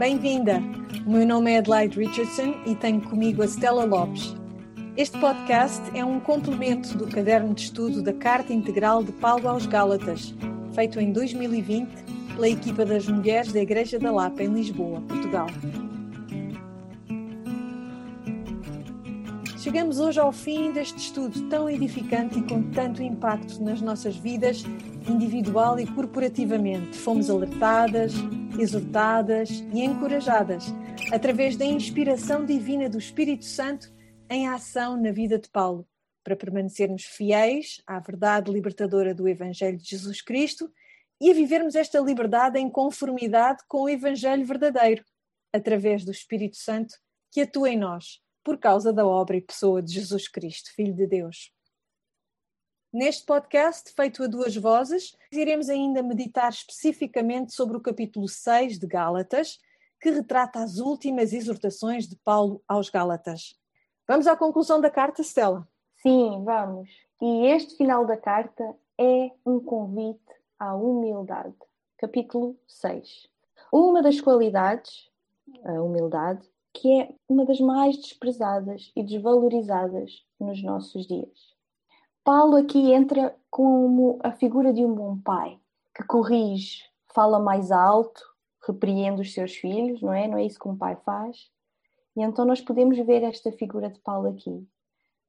Bem-vinda! O meu nome é Adelaide Richardson e tenho comigo a Stella Lopes. Este podcast é um complemento do caderno de estudo da Carta Integral de Paulo aos Gálatas, feito em 2020 pela equipa das mulheres da Igreja da Lapa, em Lisboa, Portugal. Chegamos hoje ao fim deste estudo tão edificante e com tanto impacto nas nossas vidas, individual e corporativamente. Fomos alertadas, exortadas e encorajadas através da inspiração divina do Espírito Santo em ação na vida de Paulo, para permanecermos fiéis à verdade libertadora do Evangelho de Jesus Cristo e a vivermos esta liberdade em conformidade com o Evangelho verdadeiro, através do Espírito Santo que atua em nós por causa da obra e pessoa de Jesus Cristo, Filho de Deus. Neste podcast, feito a duas vozes, iremos ainda meditar especificamente sobre o capítulo 6 de Gálatas, que retrata as últimas exortações de Paulo aos Gálatas. Vamos à conclusão da carta, Stella? Sim, vamos. E este final da carta é um convite à humildade. Capítulo 6. Uma das qualidades, a humildade, que é uma das mais desprezadas e desvalorizadas nos nossos dias. Paulo aqui entra como a figura de um bom pai, que corrige, fala mais alto, repreende os seus filhos, não é? Não é isso que um pai faz? E então nós podemos ver esta figura de Paulo aqui.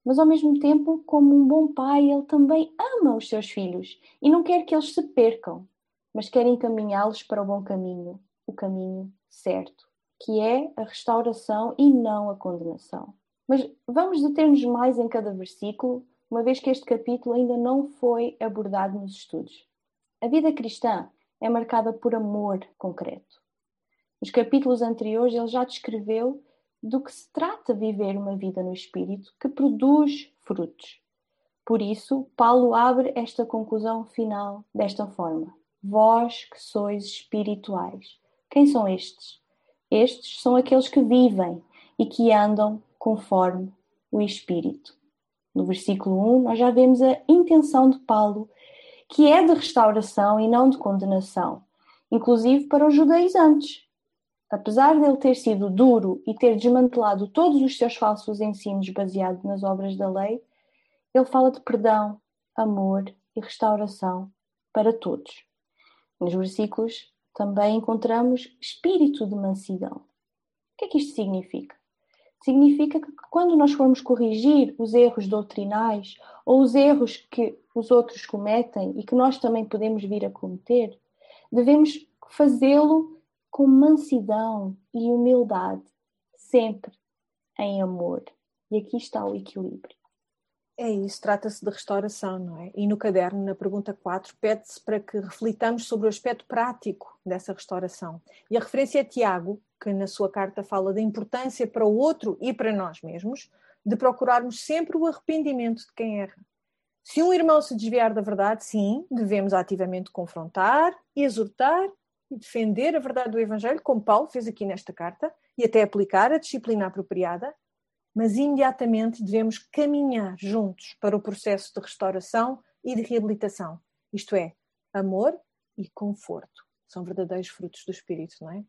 Mas ao mesmo tempo, como um bom pai, ele também ama os seus filhos e não quer que eles se percam, mas quer encaminhá-los para o bom caminho, o caminho certo que é a restauração e não a condenação. Mas vamos deter-nos mais em cada versículo, uma vez que este capítulo ainda não foi abordado nos estudos. A vida cristã é marcada por amor concreto. Nos capítulos anteriores, ele já descreveu do que se trata viver uma vida no Espírito que produz frutos. Por isso, Paulo abre esta conclusão final desta forma: Vós que sois espirituais. Quem são estes? Estes são aqueles que vivem e que andam conforme o Espírito. No versículo 1, nós já vemos a intenção de Paulo, que é de restauração e não de condenação, inclusive para os judaizantes. Apesar de ele ter sido duro e ter desmantelado todos os seus falsos ensinos baseados nas obras da lei, ele fala de perdão, amor e restauração para todos. Nos versículos também encontramos espírito de mansidão. O que é que isto significa? Significa que quando nós formos corrigir os erros doutrinais ou os erros que os outros cometem e que nós também podemos vir a cometer, devemos fazê-lo com mansidão e humildade, sempre em amor. E aqui está o equilíbrio. É isso, trata-se de restauração, não é? E no caderno, na pergunta 4, pede-se para que reflitamos sobre o aspecto prático dessa restauração. E a referência é Tiago, que na sua carta fala da importância para o outro e para nós mesmos de procurarmos sempre o arrependimento de quem erra. Se um irmão se desviar da verdade, sim, devemos ativamente confrontar, exortar e defender a verdade do Evangelho, como Paulo fez aqui nesta carta, e até aplicar a disciplina apropriada, mas imediatamente devemos caminhar juntos para o processo de restauração e de reabilitação, isto é, amor e conforto. São verdadeiros frutos do Espírito, não é?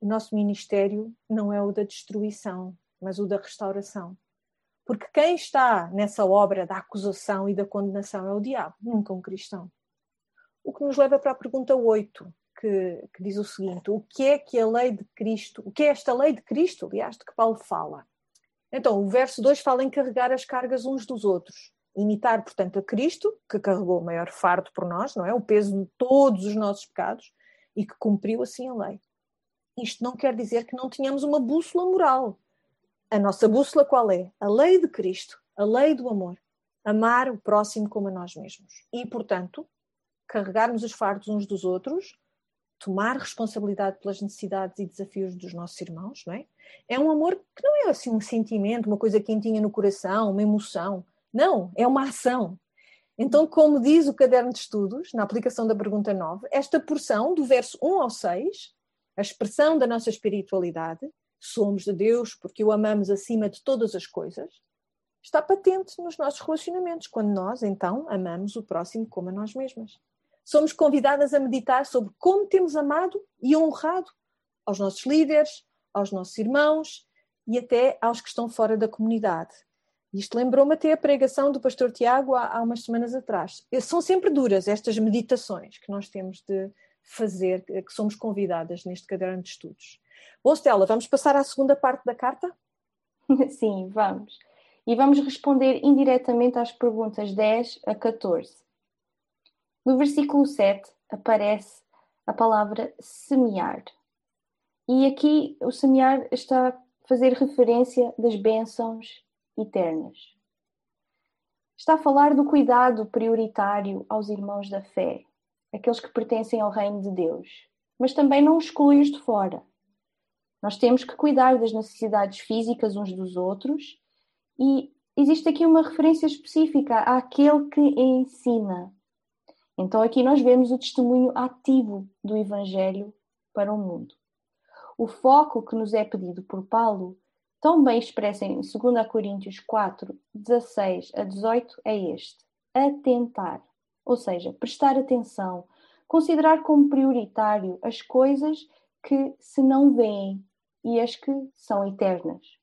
O nosso ministério não é o da destruição, mas o da restauração. Porque quem está nessa obra da acusação e da condenação é o diabo, nunca um cristão. O que nos leva para a pergunta 8, que, que diz o seguinte: o que é que a lei de Cristo, o que é esta lei de Cristo, aliás, de que Paulo fala? Então, o verso 2 fala em carregar as cargas uns dos outros. Imitar, portanto, a Cristo, que carregou o maior fardo por nós, não é? O peso de todos os nossos pecados e que cumpriu assim a lei. Isto não quer dizer que não tenhamos uma bússola moral. A nossa bússola qual é? A lei de Cristo, a lei do amor. Amar o próximo como a nós mesmos. E, portanto, carregarmos os fardos uns dos outros, tomar responsabilidade pelas necessidades e desafios dos nossos irmãos, não é? É um amor que não é assim um sentimento, uma coisa quentinha no coração, uma emoção. Não, é uma ação. Então, como diz o caderno de estudos, na aplicação da pergunta 9, esta porção, do verso 1 ao 6, a expressão da nossa espiritualidade, somos de Deus porque o amamos acima de todas as coisas, está patente nos nossos relacionamentos, quando nós, então, amamos o próximo como a nós mesmas somos convidadas a meditar sobre como temos amado e honrado aos nossos líderes, aos nossos irmãos e até aos que estão fora da comunidade. Isto lembrou-me até a pregação do pastor Tiago há, há umas semanas atrás. São sempre duras estas meditações que nós temos de fazer, que somos convidadas neste caderno de estudos. Bom, Stella, vamos passar à segunda parte da carta? Sim, vamos. E vamos responder indiretamente às perguntas 10 a 14. No versículo 7 aparece a palavra semear. E aqui o semear está a fazer referência das bênçãos eternas. Está a falar do cuidado prioritário aos irmãos da fé, aqueles que pertencem ao reino de Deus, mas também não exclui os de fora. Nós temos que cuidar das necessidades físicas uns dos outros e existe aqui uma referência específica àquele que ensina. Então aqui nós vemos o testemunho ativo do Evangelho para o mundo. O foco que nos é pedido por Paulo, tão bem expresso em 2 Coríntios 4, 16 a 18, é este: atentar, ou seja, prestar atenção, considerar como prioritário as coisas que se não veem e as que são eternas.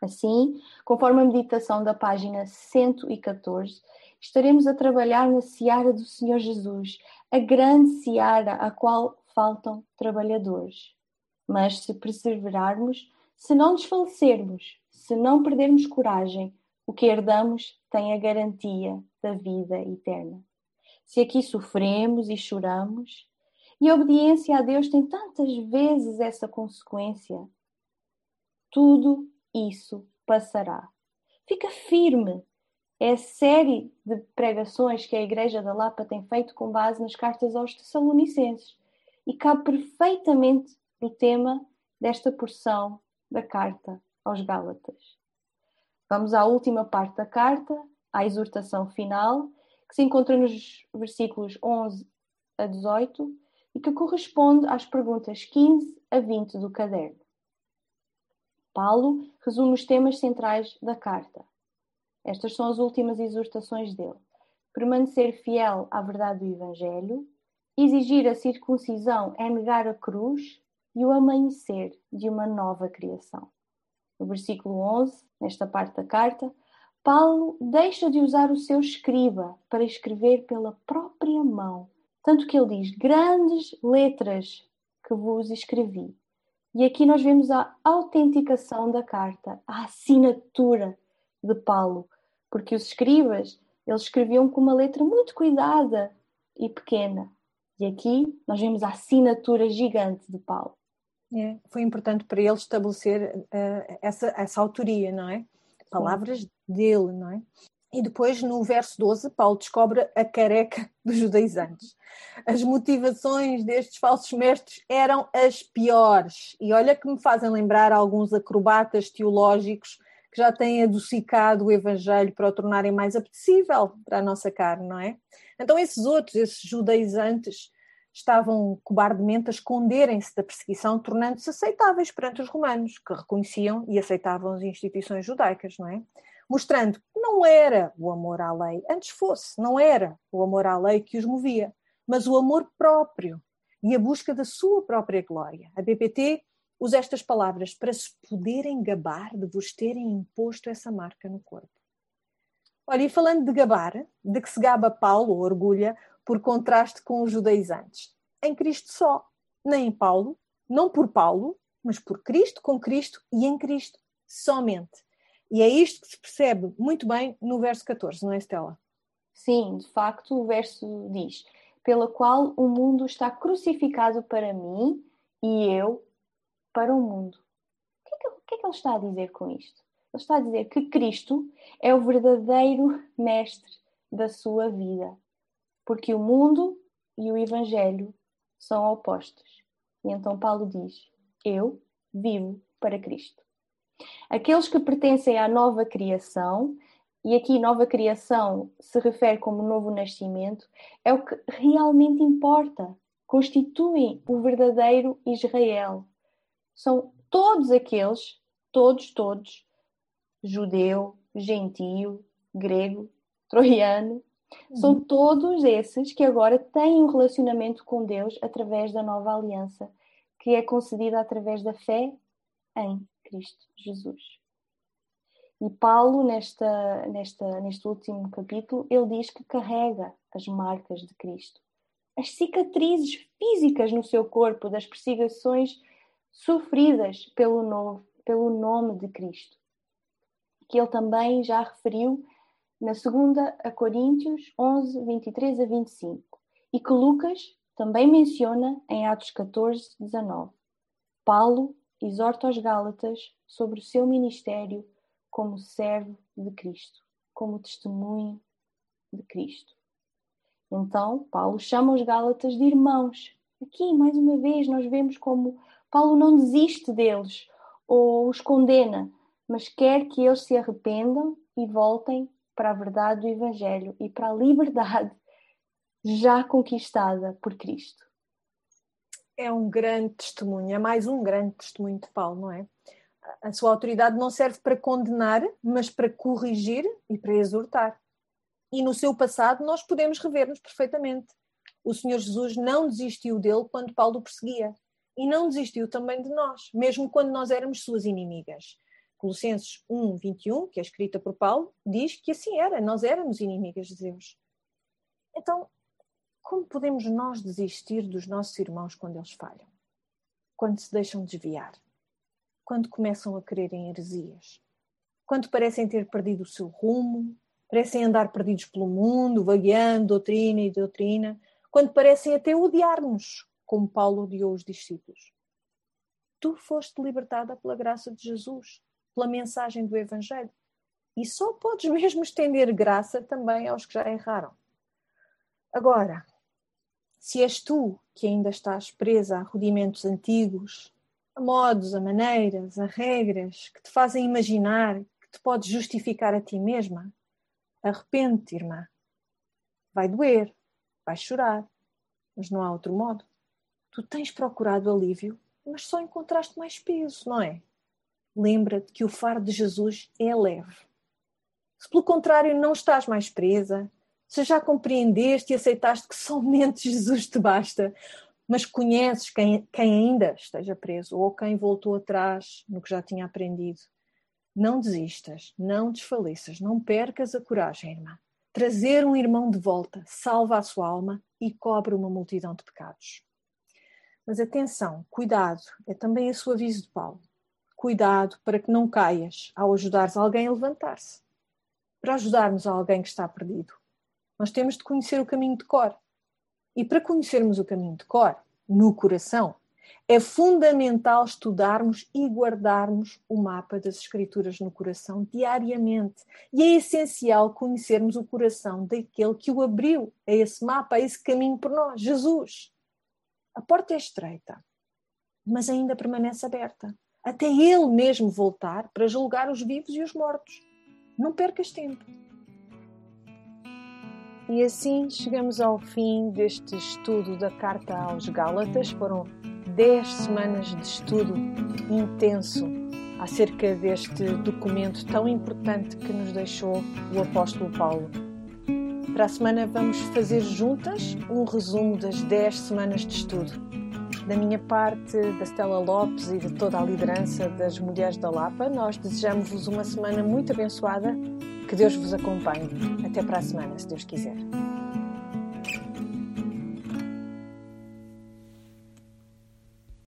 Assim, conforme a meditação da página 114, estaremos a trabalhar na seara do Senhor Jesus, a grande seara a qual faltam trabalhadores. Mas se perseverarmos, se não desfalecermos, se não perdermos coragem, o que herdamos tem a garantia da vida eterna. Se aqui sofremos e choramos, e a obediência a Deus tem tantas vezes essa consequência. Tudo isso passará. Fica firme. É a série de pregações que a Igreja da Lapa tem feito com base nas cartas aos Tessalonicenses e cabe perfeitamente no tema desta porção da carta aos Gálatas. Vamos à última parte da carta, à exortação final, que se encontra nos versículos 11 a 18 e que corresponde às perguntas 15 a 20 do caderno. Paulo resume os temas centrais da carta. Estas são as últimas exortações dele. Permanecer fiel à verdade do Evangelho, exigir a circuncisão é negar a cruz e o amanhecer de uma nova criação. No versículo 11, nesta parte da carta, Paulo deixa de usar o seu escriba para escrever pela própria mão tanto que ele diz: grandes letras que vos escrevi. E aqui nós vemos a autenticação da carta, a assinatura de Paulo, porque os escribas eles escreviam com uma letra muito cuidada e pequena. E aqui nós vemos a assinatura gigante de Paulo. É, foi importante para ele estabelecer uh, essa, essa autoria, não é? Palavras Sim. Dele, não é? E depois, no verso 12, Paulo descobre a careca dos judaizantes. As motivações destes falsos mestres eram as piores. E olha que me fazem lembrar alguns acrobatas teológicos que já têm adocicado o Evangelho para o tornarem mais apetecível para a nossa carne, não é? Então, esses outros, esses judaizantes, estavam cobardemente a esconderem-se da perseguição, tornando-se aceitáveis perante os romanos, que reconheciam e aceitavam as instituições judaicas, não é? Mostrando que não era o amor à lei, antes fosse, não era o amor à lei que os movia, mas o amor próprio e a busca da sua própria glória. A BPT usa estas palavras para se poderem gabar de vos terem imposto essa marca no corpo. Olha, e falando de gabar, de que se gaba Paulo, orgulha, por contraste com os judaizantes. Em Cristo só, nem em Paulo, não por Paulo, mas por Cristo, com Cristo e em Cristo somente. E é isto que se percebe muito bem no verso 14, não é, Estela? Sim, de facto, o verso diz: Pela qual o mundo está crucificado para mim e eu para o mundo. O que, é que, o que é que ele está a dizer com isto? Ele está a dizer que Cristo é o verdadeiro mestre da sua vida, porque o mundo e o Evangelho são opostos. E então Paulo diz: Eu vivo para Cristo. Aqueles que pertencem à nova criação, e aqui nova criação se refere como novo nascimento, é o que realmente importa. Constituem o verdadeiro Israel. São todos aqueles, todos, todos, judeu, gentio, grego, troiano, são uhum. todos esses que agora têm um relacionamento com Deus através da nova aliança que é concedida através da fé em Cristo Jesus. E Paulo, nesta, nesta, neste último capítulo, ele diz que carrega as marcas de Cristo. As cicatrizes físicas no seu corpo das perseguições sofridas pelo, novo, pelo nome de Cristo. Que ele também já referiu na segunda a Coríntios 11, 23 a 25. E que Lucas também menciona em Atos 14, 19. Paulo exorta os Gálatas sobre o seu ministério como servo de Cristo, como testemunho de Cristo. Então, Paulo chama os Gálatas de irmãos. Aqui, mais uma vez, nós vemos como Paulo não desiste deles ou os condena, mas quer que eles se arrependam e voltem para a verdade do Evangelho e para a liberdade já conquistada por Cristo. É um grande testemunho, é mais um grande testemunho de Paulo, não é? A sua autoridade não serve para condenar, mas para corrigir e para exortar. E no seu passado nós podemos rever-nos perfeitamente. O Senhor Jesus não desistiu dele quando Paulo o perseguia. E não desistiu também de nós, mesmo quando nós éramos suas inimigas. Colossenses 1, 21, que é escrita por Paulo, diz que assim era, nós éramos inimigas de Deus. Então, como podemos nós desistir dos nossos irmãos quando eles falham? Quando se deixam desviar? Quando começam a crer em heresias? Quando parecem ter perdido o seu rumo? Parecem andar perdidos pelo mundo, vagueando doutrina e doutrina? Quando parecem até odiar-nos, como Paulo odiou os discípulos? Tu foste libertada pela graça de Jesus, pela mensagem do Evangelho. E só podes mesmo estender graça também aos que já erraram. Agora, se és tu que ainda estás presa a rudimentos antigos, a modos, a maneiras, a regras que te fazem imaginar que te podes justificar a ti mesma, arrepende-te, irmã. Vai doer, vai chorar, mas não há outro modo. Tu tens procurado alívio, mas só encontraste mais peso, não é? Lembra-te que o fardo de Jesus é leve. Se pelo contrário não estás mais presa, se já compreendeste e aceitaste que somente Jesus te basta, mas conheces quem, quem ainda esteja preso ou quem voltou atrás no que já tinha aprendido, não desistas, não desfaleças, não percas a coragem, irmã. Trazer um irmão de volta salva a sua alma e cobre uma multidão de pecados. Mas atenção, cuidado, é também esse o aviso de Paulo. Cuidado para que não caias ao ajudares alguém a levantar-se. Para ajudarmos alguém que está perdido, nós temos de conhecer o caminho de cor. E para conhecermos o caminho de cor, no coração, é fundamental estudarmos e guardarmos o mapa das Escrituras no coração diariamente. E é essencial conhecermos o coração daquele que o abriu a esse mapa, a esse caminho por nós, Jesus. A porta é estreita, mas ainda permanece aberta, até ele mesmo voltar para julgar os vivos e os mortos. Não percas tempo. E assim chegamos ao fim deste estudo da Carta aos Gálatas. Foram 10 semanas de estudo intenso acerca deste documento tão importante que nos deixou o apóstolo Paulo. Para a semana vamos fazer juntas um resumo das 10 semanas de estudo. Da minha parte, da Stella Lopes e de toda a liderança das Mulheres da Lapa, nós desejamos-vos uma semana muito abençoada que Deus vos acompanhe. Até para a semana, se Deus quiser.